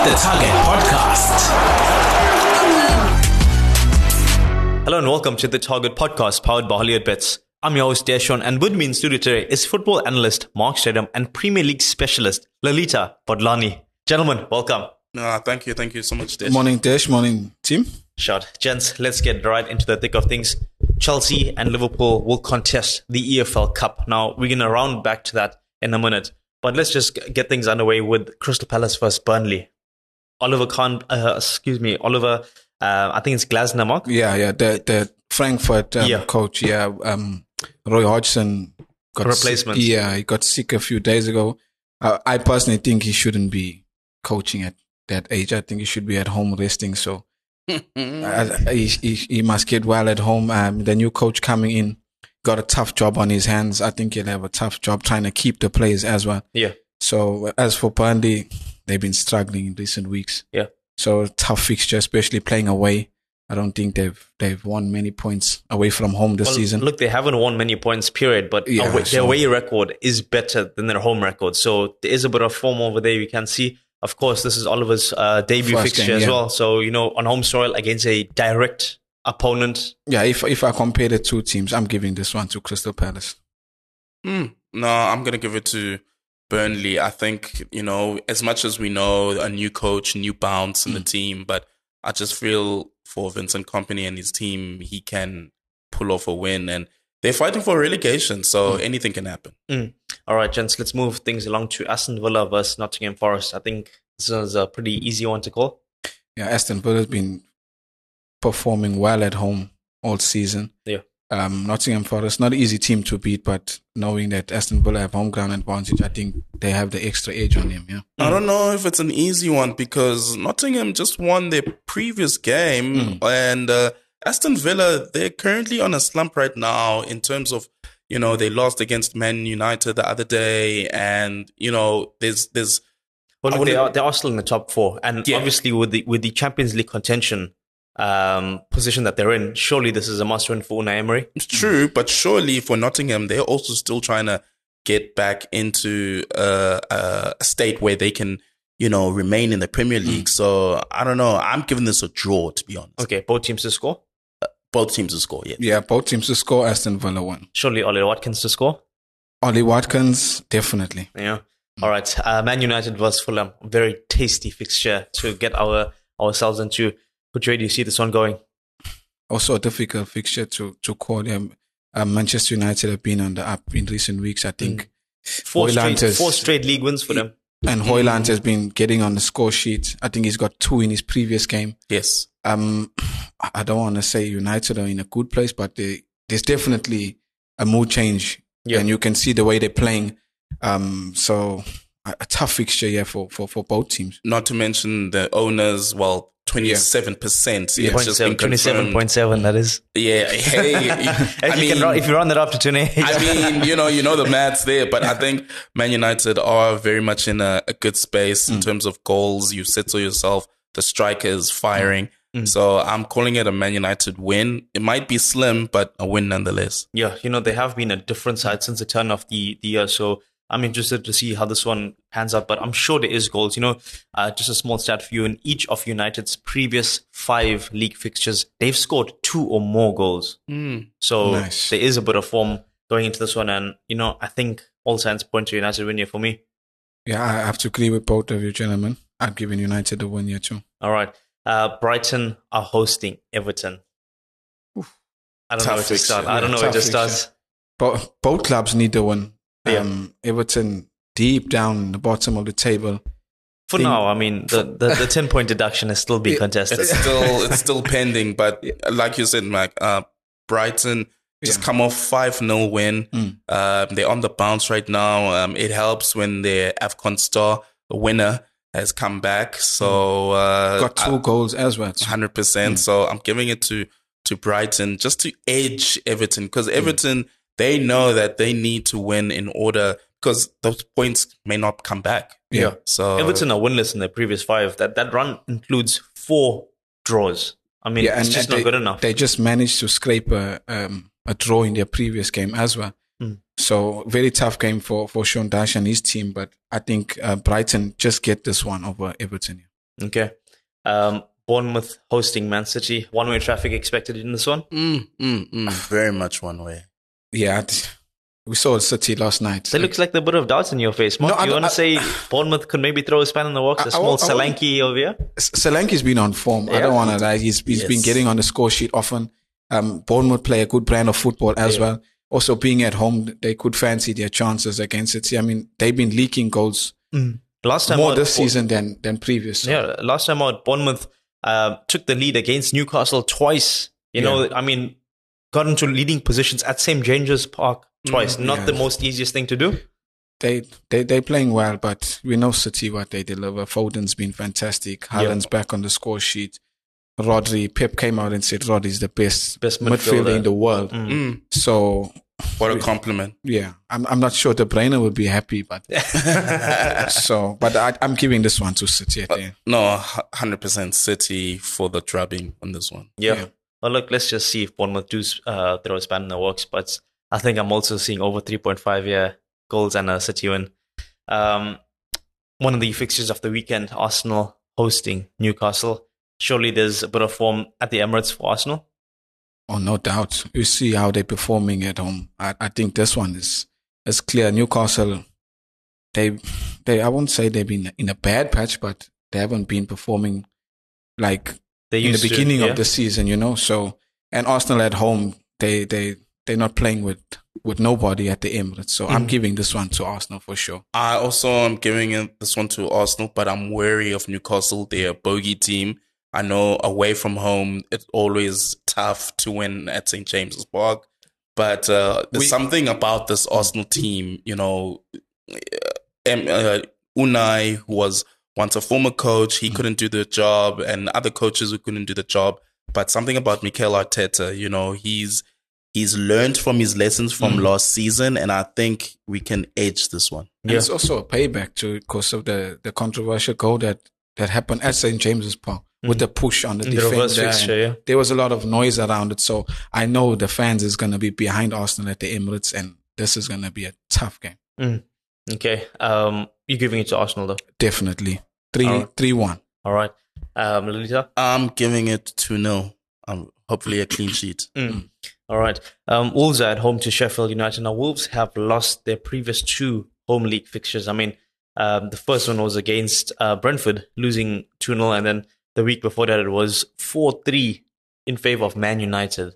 Hit the Target Podcast. Hello and welcome to the Target Podcast powered by Hollywood Bets. I'm your host, Deshon, and with me in studio today is football analyst Mark Stedham and Premier League specialist Lalita Podlani. Gentlemen, welcome. No, thank you, thank you so much, Desh. Morning, Desh. Morning, team. Shot. Gents, let's get right into the thick of things. Chelsea and Liverpool will contest the EFL Cup. Now, we're going to round back to that in a minute, but let's just get things underway with Crystal Palace versus Burnley. Oliver Kahn, uh, excuse me, Oliver, uh, I think it's Glasner, Yeah, yeah. The the Frankfurt um, Yeah. coach, yeah. Um, Roy Hodgson got Replacement. Sick, yeah, he got sick a few days ago. Uh, I personally think he shouldn't be coaching at that age. I think he should be at home resting. So uh, he, he he must get well at home. Um, the new coach coming in got a tough job on his hands. I think he'll have a tough job trying to keep the players as well. Yeah. So as for Burnley, they've been struggling in recent weeks. Yeah. So tough fixture, especially playing away. I don't think they've they've won many points away from home this Well, season. Look, they haven't won many points, period, but Yeah, away, their away record is better than their home record. So there is a bit of form over there. You can see, of course, this is Oliver's uh, debut First fixture game, as well. So, you know, on home soil against a direct opponent. yeah, if if I compare the two teams, I'm giving this one to Crystal Palace. Hmm. no, I'm gonna give it to Burnley. I think you know, as much as we know, a new coach, new bounce in the mm. team, but I just feel for Vincent Kompany and his team, he can pull off a win, and they're fighting for relegation, so mm. anything can happen. Mm. All right, gents, let's move things along to Aston Villa versus Nottingham Forest. I think this is a pretty easy one to call. Yeah, Aston Villa's been performing well at home all season. Yeah. Um, Nottingham Forest, not an easy team to beat, but knowing that Aston Villa have home ground advantage, I think they have the extra edge on them. Yeah. I don't know if it's an easy one because Nottingham just won their previous game, and uh, Aston Villa they're currently on a slump right now in terms of you know they lost against Man United the other day, and you know there's there's Well, look, they are they are still in the top four. And Yeah. obviously, with the, with the Champions League contention um, position that they're in, surely this is a must win for Unai Emery. it's true, but surely for Nottingham they're also still trying to get back into uh, uh, a state where they can you know remain in the Premier League. So I don't know. I'm giving this a draw to be honest. Okay, both teams to score. Both teams to score. Yeah. Yeah, both teams to score. Aston Villa won. Surely Ollie Watkins to score. Ollie Watkins, definitely. Yeah. All right. Uh, Man United versus Fulham. Very tasty fixture to get our ourselves into. Which way do you see this one going? Also a difficult fixture to to call them. Um, Manchester United have been on the up in recent weeks. I think Four Højlund straight, has- four straight league wins for them. and Højlund has been getting on the score sheet. I think he's got two in his previous game. Yes. um, I don't want to say United are in a good place, but they, there's definitely a mood change, Yeah. and you can see the way they're playing. Um, so a, a tough fixture, yeah, for, for, for both teams. not to mention the owners, well, 27%. Yeah. It's just 27.7, that is. Yeah. Hey, If, I you mean, can, run- if you round it up to 28. I mean, you know, you know the maths there, but I think Man United are very much in a, a good space Mm. in terms of goals. You settle yourself. The striker is firing. Mm. So I'm calling it a Man United win. It might be slim, but a win nonetheless. Yeah, you know, they have been a different side since the turn of the, the year. So I'm interested to see how this one pans out. But I'm sure there is goals. You know, uh, just a small stat for you. In each of United's previous five league fixtures, they've scored two or more goals. So Nice. there is a bit of form going into this one. And, you know, I think all signs point to United win here for me. Yeah, I have to agree with both of you, gentlemen. I'm giving United the win here too. All right. Uh, Brighton are hosting Everton. I don't know where to start. fixture, I don't know where to tough start. fixture. But both clubs need the win. Yeah. Um, Everton deep down in the bottom of the table. For Think- now, I mean, the, the, the 10 point deduction is still being contested. It's still it's still pending, but like you said, Mike, uh, Brighton just Yeah. come off five 0 win. Mm. Um, they're on the bounce right now. Um, it helps when their Afcon star the winner has come back. So uh, Got two goals as well. hundred percent. So I'm giving it to to Brighton just to edge Everton because Everton they know that they need to win in order because those points may not come back. Yeah. So Everton are winless in their previous five. That that run includes four draws. I mean, Yeah, it's and, just and not they, good enough. They just managed to scrape a um, a draw in their previous game as well. Mm. So very tough game for for Sean Dyche and his team. But I think uh, Brighton just get this one over Everton. Okay. Um, Bournemouth hosting Man City. One way traffic expected in this one. Mm, mm, mm, very much one way. Yeah, we saw City last night. It looks like the bit of doubts in your face. Mark, No, you want to say Bournemouth could maybe throw a span in the works? A small won't- I won't- Solanke over here? Solanke's been on form. I don't want to lie. He's, he's been getting on the score sheet often. Um, Bournemouth play a good brand of football as Yeah. well. Also, being at home, they could fancy their chances against City. I mean, they've been leaking goals Last time more out, this season than than previous. Yeah, last time out, Bournemouth uh, took the lead against Newcastle twice. You know, I mean, got into leading positions at St James's Park twice. Not Mm, yeah. the most easiest thing to do. they they they playing well, but we know City what they deliver. Foden's been fantastic. Haaland's back on the score sheet. Rodri, Pep came out and said Rodri's the best, Best midfielder midfielder. in the world. Mm, So what a compliment. yeah, I'm I'm not sure De Bruyne would be happy, but so but I, I'm giving this one to City. I think. No, hundred percent City for the drubbing on this one. Yeah. Yeah. Well, look, let's just see if Bournemouth do uh, throw a span in the works. But I think I'm also seeing over 3.5 yeah, goals and a City win. Um, one of the fixtures of the weekend, Arsenal hosting Newcastle. Surely there's a bit of form at the Emirates for Arsenal. Oh, no doubt. You see how they're performing at home. I, I think this one is is clear. Newcastle, they they I won't say they've been in a bad patch, but they haven't been performing like They in the used to, beginning yeah? of the season, you know. So and Arsenal at home, they they they're not playing with with nobody at the Emirates. So Mm. I'm giving this one to Arsenal for sure. I also am giving this one to Arsenal, but I'm wary of Newcastle. They're a bogey team. I know away from home, it's always tough to win at St. James's Park. But uh, there's We- something about this Arsenal team, you know, um, uh, Unai, was once a former coach, he mm. couldn't do the job, and other coaches who couldn't do the job. But something about Mikel Arteta, you know, he's he's learned from his lessons from mm. last season, and I think we can edge this one. And it's also a payback to because of the the controversial goal that that happened at St James's Park with the push on the Mm-hmm. The reverse defender. fixture, yeah. There was a lot of noise around it, so I know the fans is going to be behind Arsenal at the Emirates, and this is going to be a tough game. Okay. Um, you're giving it to Arsenal, though. Definitely three All right. three one. All right. Um, Lolita? I'm giving it 2 0. Um, hopefully a clean sheet. All right. Um, Wolves are at home to Sheffield United. Now, Wolves have lost their previous two home league fixtures. I mean, um, the first one was against uh, Brentford, losing 2 0. And then the week before that, it was 4 3 in favor of Man United.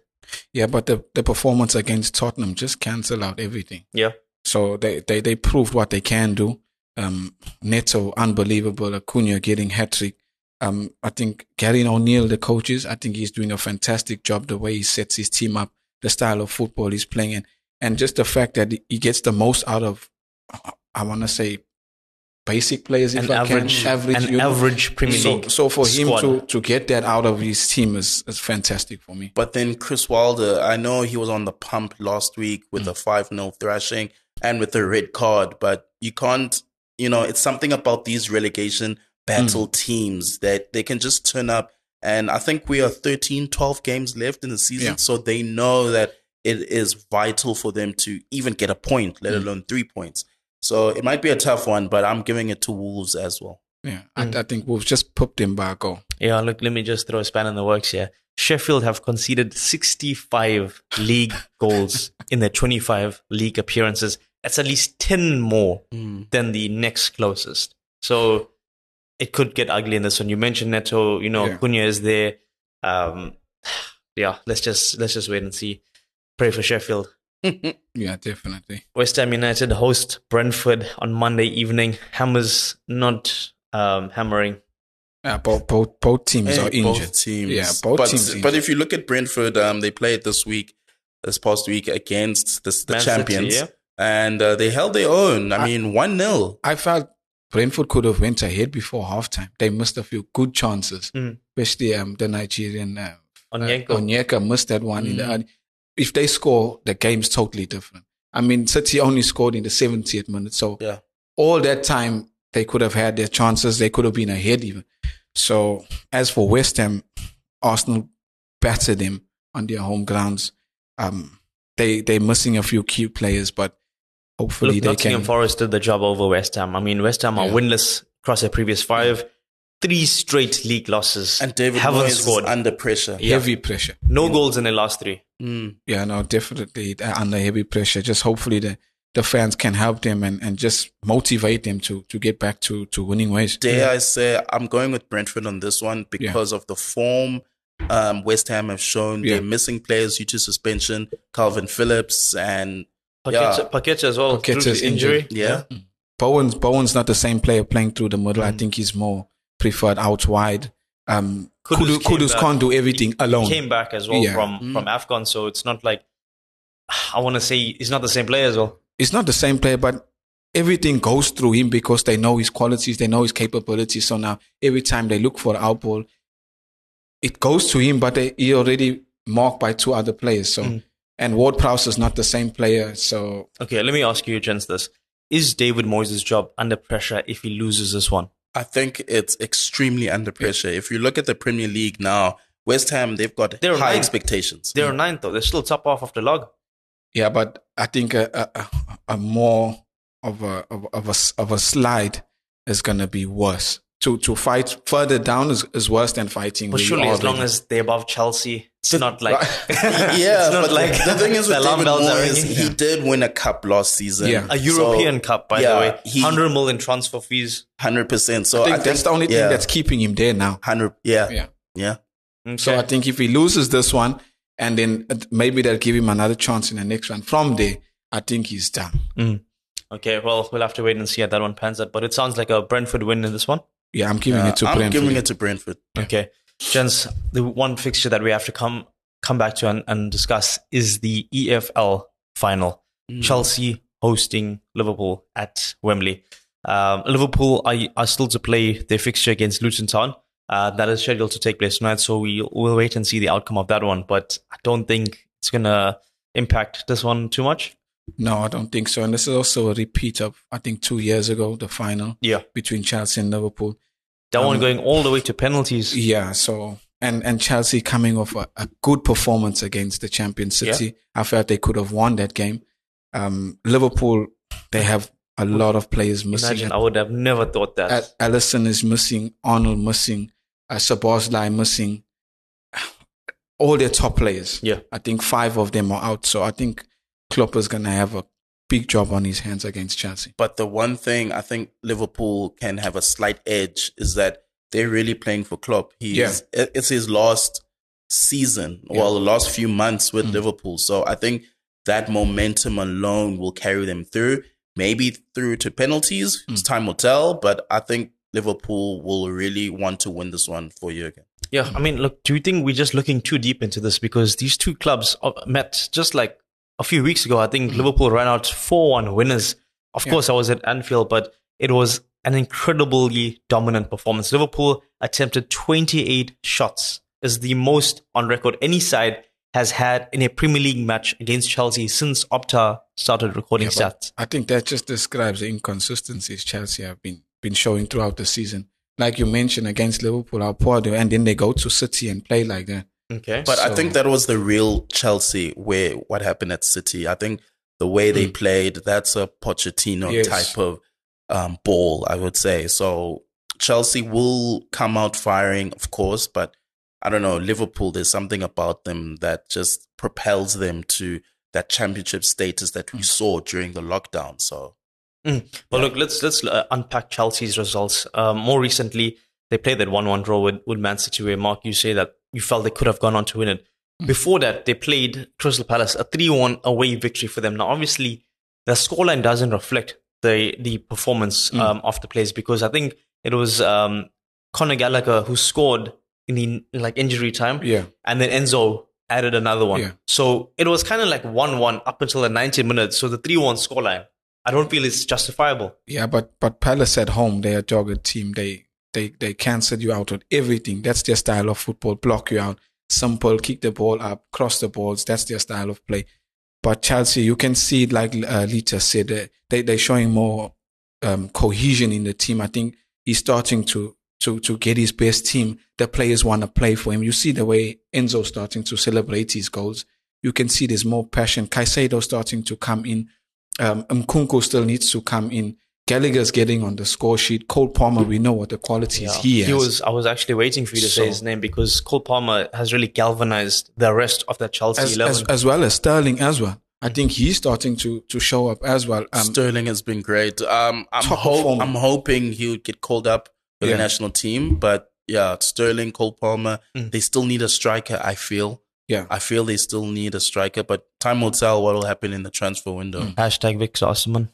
Yeah, but the the performance against Tottenham just cancel out everything. Yeah. So they, they, they proved what they can do. Um, Neto, unbelievable. Acuna getting hat trick. Um, I think Gary O'Neill, the coaches, I think he's doing a fantastic job the way he sets his team up, the style of football he's playing, and, and just the fact that he gets the most out of, I want to say, basic players. If An I average, can, average, an you know. average Premier So, League. so for him to, to get that out of his team is, is fantastic for me. But then Chris Wilder, I know he was on the pump last week with a 5 0 thrashing and with the red card, but you can't, you know, it's something about these relegation battle hmm. teams that they can just turn up. And I think we are 13, 12 games left in the season. Yeah. So they know that it is vital for them to even get a point, let hmm. alone three points. So it might be a tough one, but I'm giving it to Wolves as well. Yeah, I, hmm. I think we've just popped him by a goal. Yeah, look, let me just throw a span in the works here. Sheffield have conceded 65 league goals in their 25 league appearances. That's at least 10 more than the next closest. So it could get ugly in this one. You mentioned Neto, you know, Yeah. Cunha is there. Um, yeah, let's just let's just wait and see. Pray for Sheffield. Yeah, definitely. West Ham United host Brentford on Monday evening. Hammers not um, hammering. Yeah, both both both teams are injured. Both teams. Yeah, both but, teams. But if you look at Brentford, um, they played this week, this past week against the, the Man City, champions, yeah. and uh, they held their own. I, mean, one 0 I felt Brentford could have went ahead before halftime. They missed a few good chances, Mm. especially um, the Nigerian uh, Onyeka. Uh, Onyeka missed that one. In the, Mm. uh, if they score, the game's totally different. I mean, City only scored in the 70th minute, so Yeah. all that time they could have had their chances. They could have been ahead even. So as for West Ham, Arsenal battered them on their home grounds. Um, they they're missing a few key players, but hopefully Look, they Nottingham can. Forest did the job over West Ham. I mean, West Ham are Yeah. winless across their previous five. three straight league losses. And David haven't Moyes scored. is under pressure. Heavy pressure. no goals in the last three. Mm. Yeah, no, definitely uh, under heavy pressure. Just hopefully the, the fans can help them and, and just motivate them to, to get back to, to winning ways. Dare I say, I'm going with Brentford on this one because of the form um, West Ham have shown. Yeah. They're missing players due to suspension. Calvin Phillips and Paqueta, Yeah. Paqueta as well. through Paqueta's the injury. injured. yeah, Bowen's Bowen's not the same player playing through the middle. I Mm. think he's more preferred out wide. Um, Kudus Kudus, Kudus can't do everything alone. Came back as well Yeah. from, Mm. from AFCON, so it's not like, I want to say he's not the same player as well. It's not the same player, but everything goes through him because they know his qualities, they know his capabilities. So now every time they look for our ball, it goes to him, but they, he already marked by two other players. So Mm. and Ward Prowse is not the same player. So Okay, let me ask you, gents, this. Is David Moyes' job under pressure if he loses this one? I think it's extremely under pressure. If you look at the Premier League now, West Ham they've got They're high ninth. expectations. They're ninth, though. They're still top half of the log. Yeah, but I think a, a, a- a more of a of, of a s- of a slide is gonna be worse. To to fight further down is, is worse than fighting. But surely, as long as they're above Chelsea, it's not like. yeah, it's not but like the thing is the with alarm David bells are Moyes, ringing. he did win a cup last season. Yeah. A European Cup, by yeah, the way. he- 100 million transfer fees. hundred percent. So I think that's the only thing that's keeping him there now. hundred. Yeah, Yeah. yeah. Okay. So I think if he loses this one, and then uh, maybe they'll give him another chance in the next one. From there, I think he's done. okay, well, we'll have to wait and see how that one pans out. But it sounds like a Brentford win in this one. Yeah, I'm giving Uh, it to I'm Brentford. giving it to Brentford. Okay. Gents, the one fixture that we have to come come back to and, and discuss is the EFL final. Mm. Chelsea hosting Liverpool at Wembley. Um, Liverpool are, are still to play their fixture against Luton Town. Uh, that is scheduled to take place tonight, so we will wait and see the outcome of that one. But I don't think it's gonna impact this one too much. No, I don't think so. And this is also a repeat of I think two years ago, the final Yeah, between Chelsea and Liverpool. that one Um, going all the way to penalties. Yeah, so and and Chelsea coming off a, a good performance against the champion City. I felt they could have won that game. Um, Liverpool, they have a lot of players missing. Imagine, I would have never thought that. Al- Alisson is missing, Arnold missing, uh, Szoboszlai missing. All their top players. Yeah. I think five of them are out. So I think Klopp is going to have a big job on his hands against Chelsea. But the one thing I think Liverpool can have a slight edge is that they're really playing for Klopp. He's Yeah. it's his last season, Yeah. well, the last few months with Mm. Liverpool. So I think that momentum alone will carry them through. Maybe through to penalties. Mm. Time will tell. But I think Liverpool will really want to win this one for Jürgen. Yeah, I mean, look, do you think we're just looking too deep into this because these two clubs uh, met just like a few weeks ago? I think Liverpool ran out 4 1 winners. Of. Yeah. course, I was at Anfield, but it was an incredibly dominant performance. Liverpool attempted 28 shots, is the most on record any side has had in a Premier League match against Chelsea since Opta started recording Yeah, stats. I think that just describes the inconsistencies Chelsea have been been showing throughout the season. Like you mentioned against Liverpool, how poor they and then they go to City and play like that. Okay. But I think that was the real Chelsea where what happened at City. I think the way they played, that's a Pochettino Yes. type of um, ball, I would say. So Chelsea will come out firing, of course, but I don't know, Liverpool, there's something about them that just propels them to that championship status that we saw during the lockdown. So Mm. Well, look, let's let's uh, unpack Chelsea's results. Um, more recently, they played that one-one draw with, with Man City, where Mark, you say that you felt they could have gone on to win it. Before that, they played Crystal Palace, a three-one away victory for them. Now, obviously, the scoreline doesn't reflect the the performance um, of the players because I think it was um, Conor Gallagher who scored in the like injury time, Yeah. and then Enzo added another one. Yeah. So it was kind of like one-one up until the 90 minutes. So the three-one scoreline. I don't feel it's justifiable. Yeah, but but Palace at home, they're a dogged team. They they they cancel you out with everything. That's their style of football. Block you out, simple, kick the ball up, cross the balls. That's their style of play. But Chelsea, you can see, like uh, Lita said, uh, they they're showing more um, cohesion in the team. I think he's starting to to to get his best team. The players want to play for him. You see the way Enzo's starting to celebrate his goals. You can see there's more passion. Caicedo starting to come in. Um, Nkunku still needs to come in. Gallagher's getting on the score sheet. Cole Palmer, we know what the qualities he has. He was. I was actually waiting for you to So- say his name because Cole Palmer has really galvanized the rest of that Chelsea as, eleven. as, as well as Sterling as well. I think he's starting to to show up as well. Um, Sterling has been great. Um, I'm Top hope, performer. I'm hoping he would get called up for Yeah. the national team, but yeah, Sterling, Cole Palmer, Mm. they still need a striker. I feel. yeah, I feel they still need a striker, but time will tell what will happen in the transfer window. Mm. Hashtag Victor Osimhen.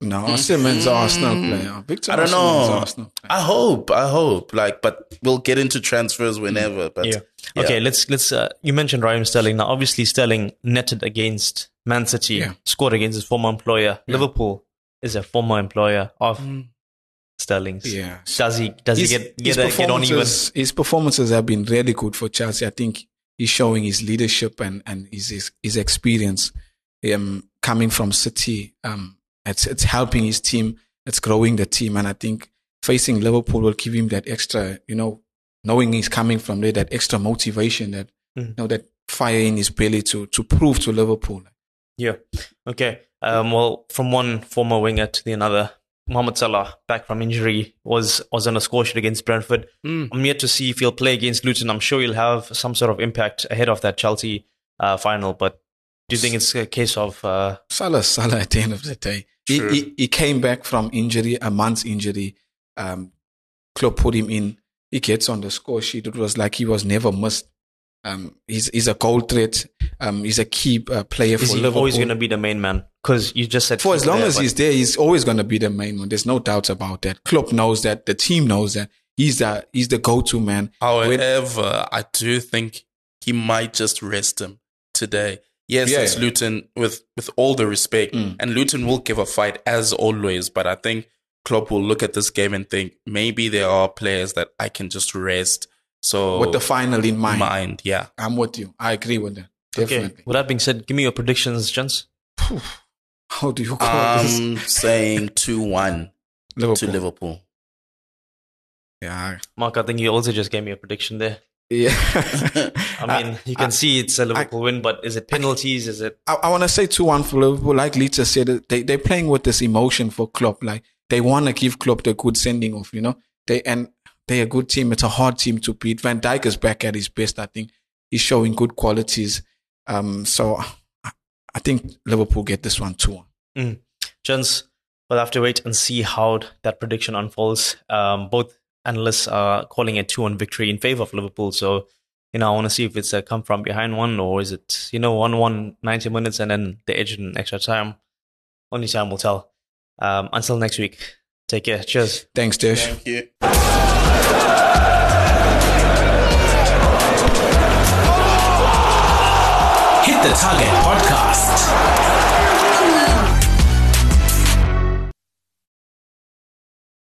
no, Simmons Arsenal Mm. player. Victor I don't Osimhen's know. Arsenal. I hope, I hope, like, but we'll get into transfers whenever. But Yeah. yeah. Okay, let's let's. Uh, you mentioned Raheem Sterling. Now, obviously, Sterling netted against Man City, Yeah. scored against his former employer. Liverpool is a former employer of Mm. Sterling's. Yeah. Does he does he get his get, a, get on even? His performances have been really good for Chelsea. I think he's showing his leadership and and his his, his experience. Um, coming from City, um, it's it's helping his team. It's growing the team, and I think facing Liverpool will give him that extra, you know, knowing he's coming from there, that extra motivation, that Mhm. you know, that fire in his belly to to prove to Liverpool. Yeah. Okay. Um, well, from one former winger to the another, Mohamed Salah, back from injury, was was on a score sheet against Brentford. Mm. I'm yet to see if he'll play against Luton. I'm sure he'll have some sort of impact ahead of that Chelsea uh, final. But do you think it's a case of uh, Salah, Salah at the end of the day. He, he, he came back from injury, a month's injury. Um, Klopp put him in. He gets on the score sheet. It was like he was never missed. Um, he's, he's a goal threat. Um, he's a key uh, player is for he Liverpool. always going to be the main man? Because you just said for as long player, as but- he's there, he's always going to be the main one. There's no doubt about that. Klopp knows that. The team knows that. He's the, he's the go-to man. When- However, I do think he might just rest him today. Yes, Yeah, it's yeah. Luton with with all the respect, Mm. and Luton will give a fight as always. But I think Klopp will look at this game and think maybe there are players that I can just rest. So with the final in mind. mind, yeah. I'm with you. I agree with that. Okay. With that being said, give me your predictions, gents. How do you call this? I'm saying two one Liverpool. to Liverpool. Yeah. Mark, I think you also just gave me a prediction there. Yeah. I mean, you can see it's a Liverpool win, but is it penalties? Is it I, I want to say 2 1 for Liverpool. Like Lita said, they, they're playing with this emotion for Klopp. Like, they want to give Klopp the good sending off, you know? They And they're a good team. It's a hard team to beat. Van Dijk is back at his best, I think. He's showing good qualities. Um, so I, I think Liverpool get this one 2 1. Gents, we'll have to wait and see how that prediction unfolds. Um, both analysts are calling a 2 1 victory in favor of Liverpool. So, you know, I want to see if it's a come from behind one or is it, you know, 1 1, 90 minutes and then the edge in extra time. Only time will tell. Um, until next week, take care. Cheers. Thanks, Dish. Thank you. The Target Podcast.